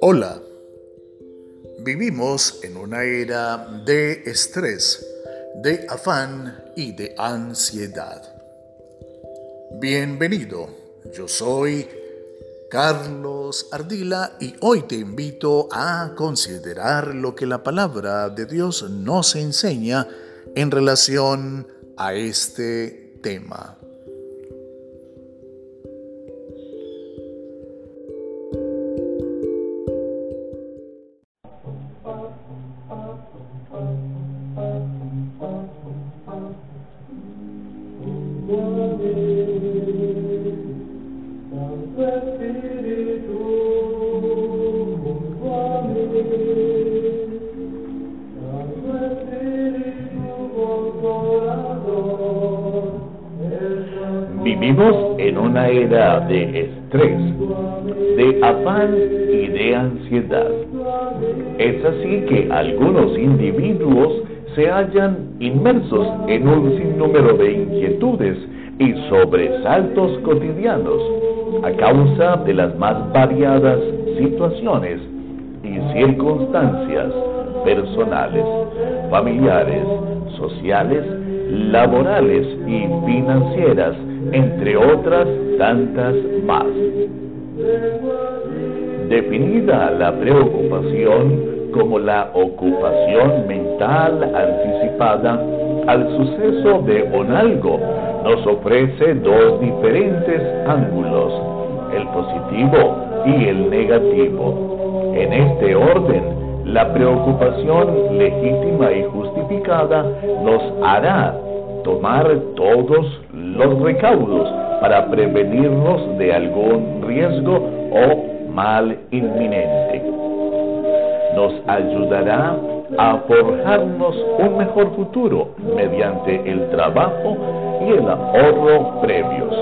Hola, vivimos en una era de estrés, de afán y de ansiedad. Bienvenido, yo soy Carlos Ardila y hoy te invito a considerar lo que la palabra de Dios nos enseña en relación a este tema. Vivimos en una era de estrés, de afán y de ansiedad. Es así que algunos individuos se hallan inmersos en un sinnúmero de inquietudes y sobresaltos cotidianos a causa de las más variadas situaciones y circunstancias personales, familiares, sociales, laborales y financieras, entre otras tantas más. Definida la preocupación como la ocupación mental anticipada al suceso de un algo, nos ofrece dos diferentes ángulos, el positivo y el negativo. En este orden, la preocupación legítima y justificada nos hará tomar todos los recaudos para prevenirnos de algún riesgo o mal inminente. Nos ayudará a forjarnos un mejor futuro mediante el trabajo y el ahorro previos.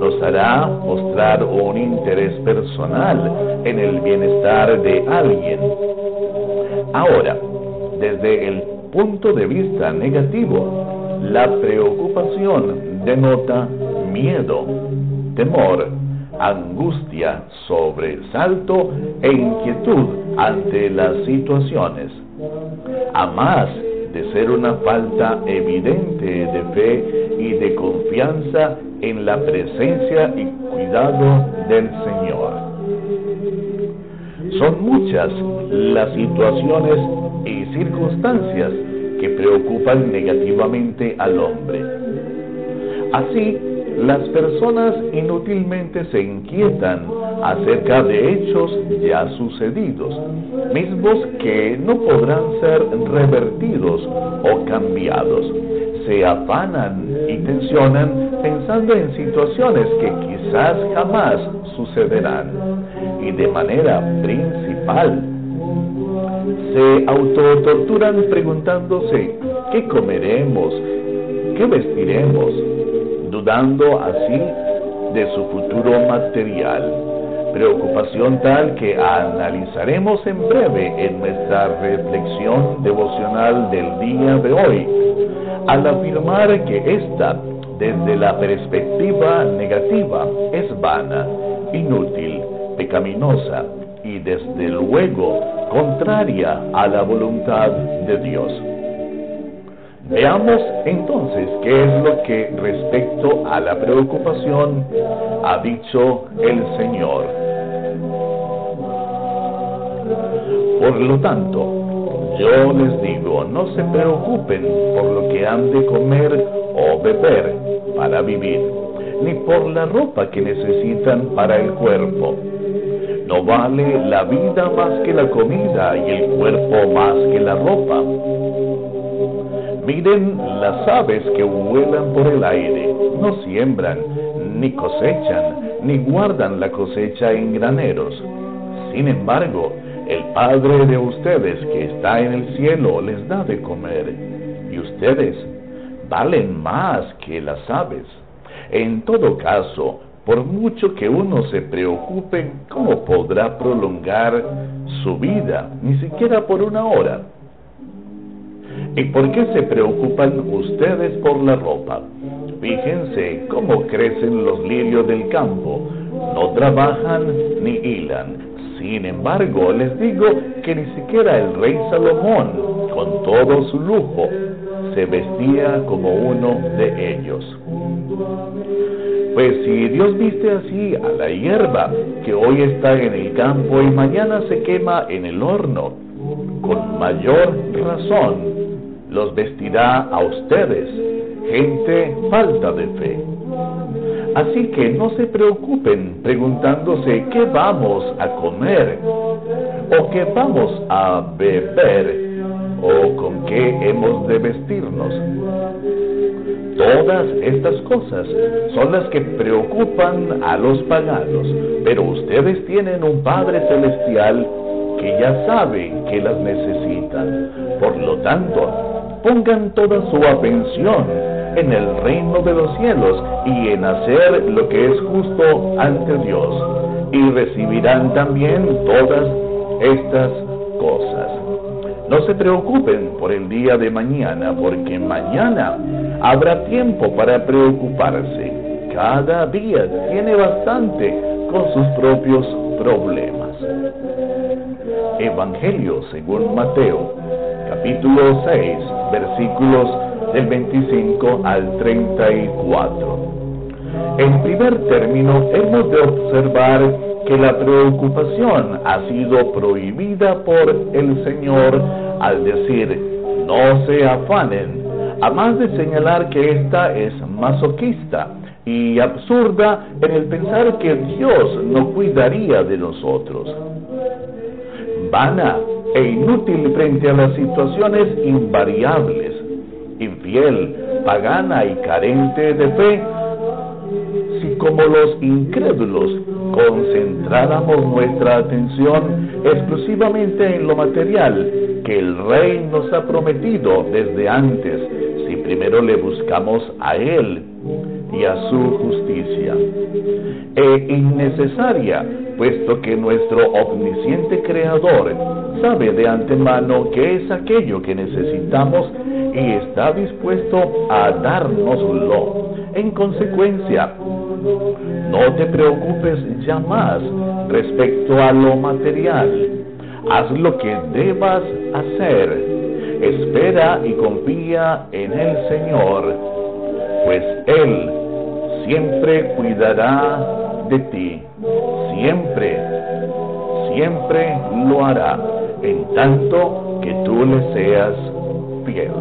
Nos hará mostrar un interés personal en el bienestar de alguien. Ahora, desde el punto de vista negativo, la preocupación denota miedo, temor, angustia, sobresalto e inquietud ante las situaciones. A más de ser una falta evidente de fe y de confianza en la presencia y cuidado del Señor. Son muchas las situaciones y circunstancias que preocupan negativamente al hombre. Así, las personas inútilmente se inquietan acerca de hechos ya sucedidos, mismos que no podrán ser revertidos o cambiados. Se afanan y tensionan pensando en situaciones que quizás jamás sucederán y de manera principal se autotorturan preguntándose qué comeremos, qué vestiremos, dudando así de su futuro material. Preocupación tal que analizaremos en breve en nuestra reflexión devocional del día de hoy, al afirmar que esta, desde la perspectiva negativa, es vana, inútil, pecaminosa y desde luego contraria a la voluntad de Dios. Veamos entonces qué es lo que respecto a la preocupación ha dicho el Señor. Por lo tanto, yo les digo, no se preocupen por lo que han de comer o beber para vivir, ni por la ropa que necesitan para el cuerpo no vale la vida más que la comida y el cuerpo más que la ropa. Miren las aves que vuelan por el aire, no siembran, ni cosechan, ni guardan la cosecha en graneros. Sin embargo, el Padre de ustedes que está en el cielo les da de comer, y ustedes valen más que las aves. En todo caso, por mucho que uno se preocupe, ¿cómo podrá prolongar su vida? Ni siquiera por una hora. ¿Y por qué se preocupan ustedes por la ropa? Fíjense cómo crecen los lirios del campo. No trabajan ni hilan. Sin embargo, les digo que ni siquiera el rey Salomón, con todo su lujo, se vestía como uno de ellos. Pues si Dios viste así a la hierba que hoy está en el campo y mañana se quema en el horno, con mayor razón los vestirá a ustedes, gente falta de fe. Así que no se preocupen preguntándose qué vamos a comer o qué vamos a beber o con qué hemos de vestirnos. Todas estas cosas son las que preocupan a los paganos, pero ustedes tienen un Padre Celestial que ya sabe que las necesitan. Por lo tanto, pongan toda su atención en el reino de los cielos y en hacer lo que es justo ante Dios, y recibirán también todas estas cosas. No se preocupen por el día de mañana, porque mañana habrá tiempo para preocuparse. Cada día tiene bastante con sus propios problemas. Evangelio según Mateo, capítulo 6, versículos del 25 al 34. En primer término, hemos de observar que la preocupación ha sido prohibida por el Señor al decir, no se afanen, a más de señalar que esta es masoquista y absurda en el pensar que Dios no cuidaría de nosotros. Vana e inútil frente a las situaciones invariables, infiel, pagana y carente de fe, como los incrédulos concentráramos nuestra atención exclusivamente en lo material que el Rey nos ha prometido desde antes, si primero le buscamos a Él y a su justicia. E innecesaria, puesto que nuestro omnisciente Creador sabe de antemano qué es aquello que necesitamos y está dispuesto a dárnoslo. En consecuencia, no te preocupes ya más respecto a lo material. Haz lo que debas hacer. Espera y confía en el Señor, pues Él siempre cuidará de ti. Siempre, siempre lo hará, en tanto que tú le seas fiel.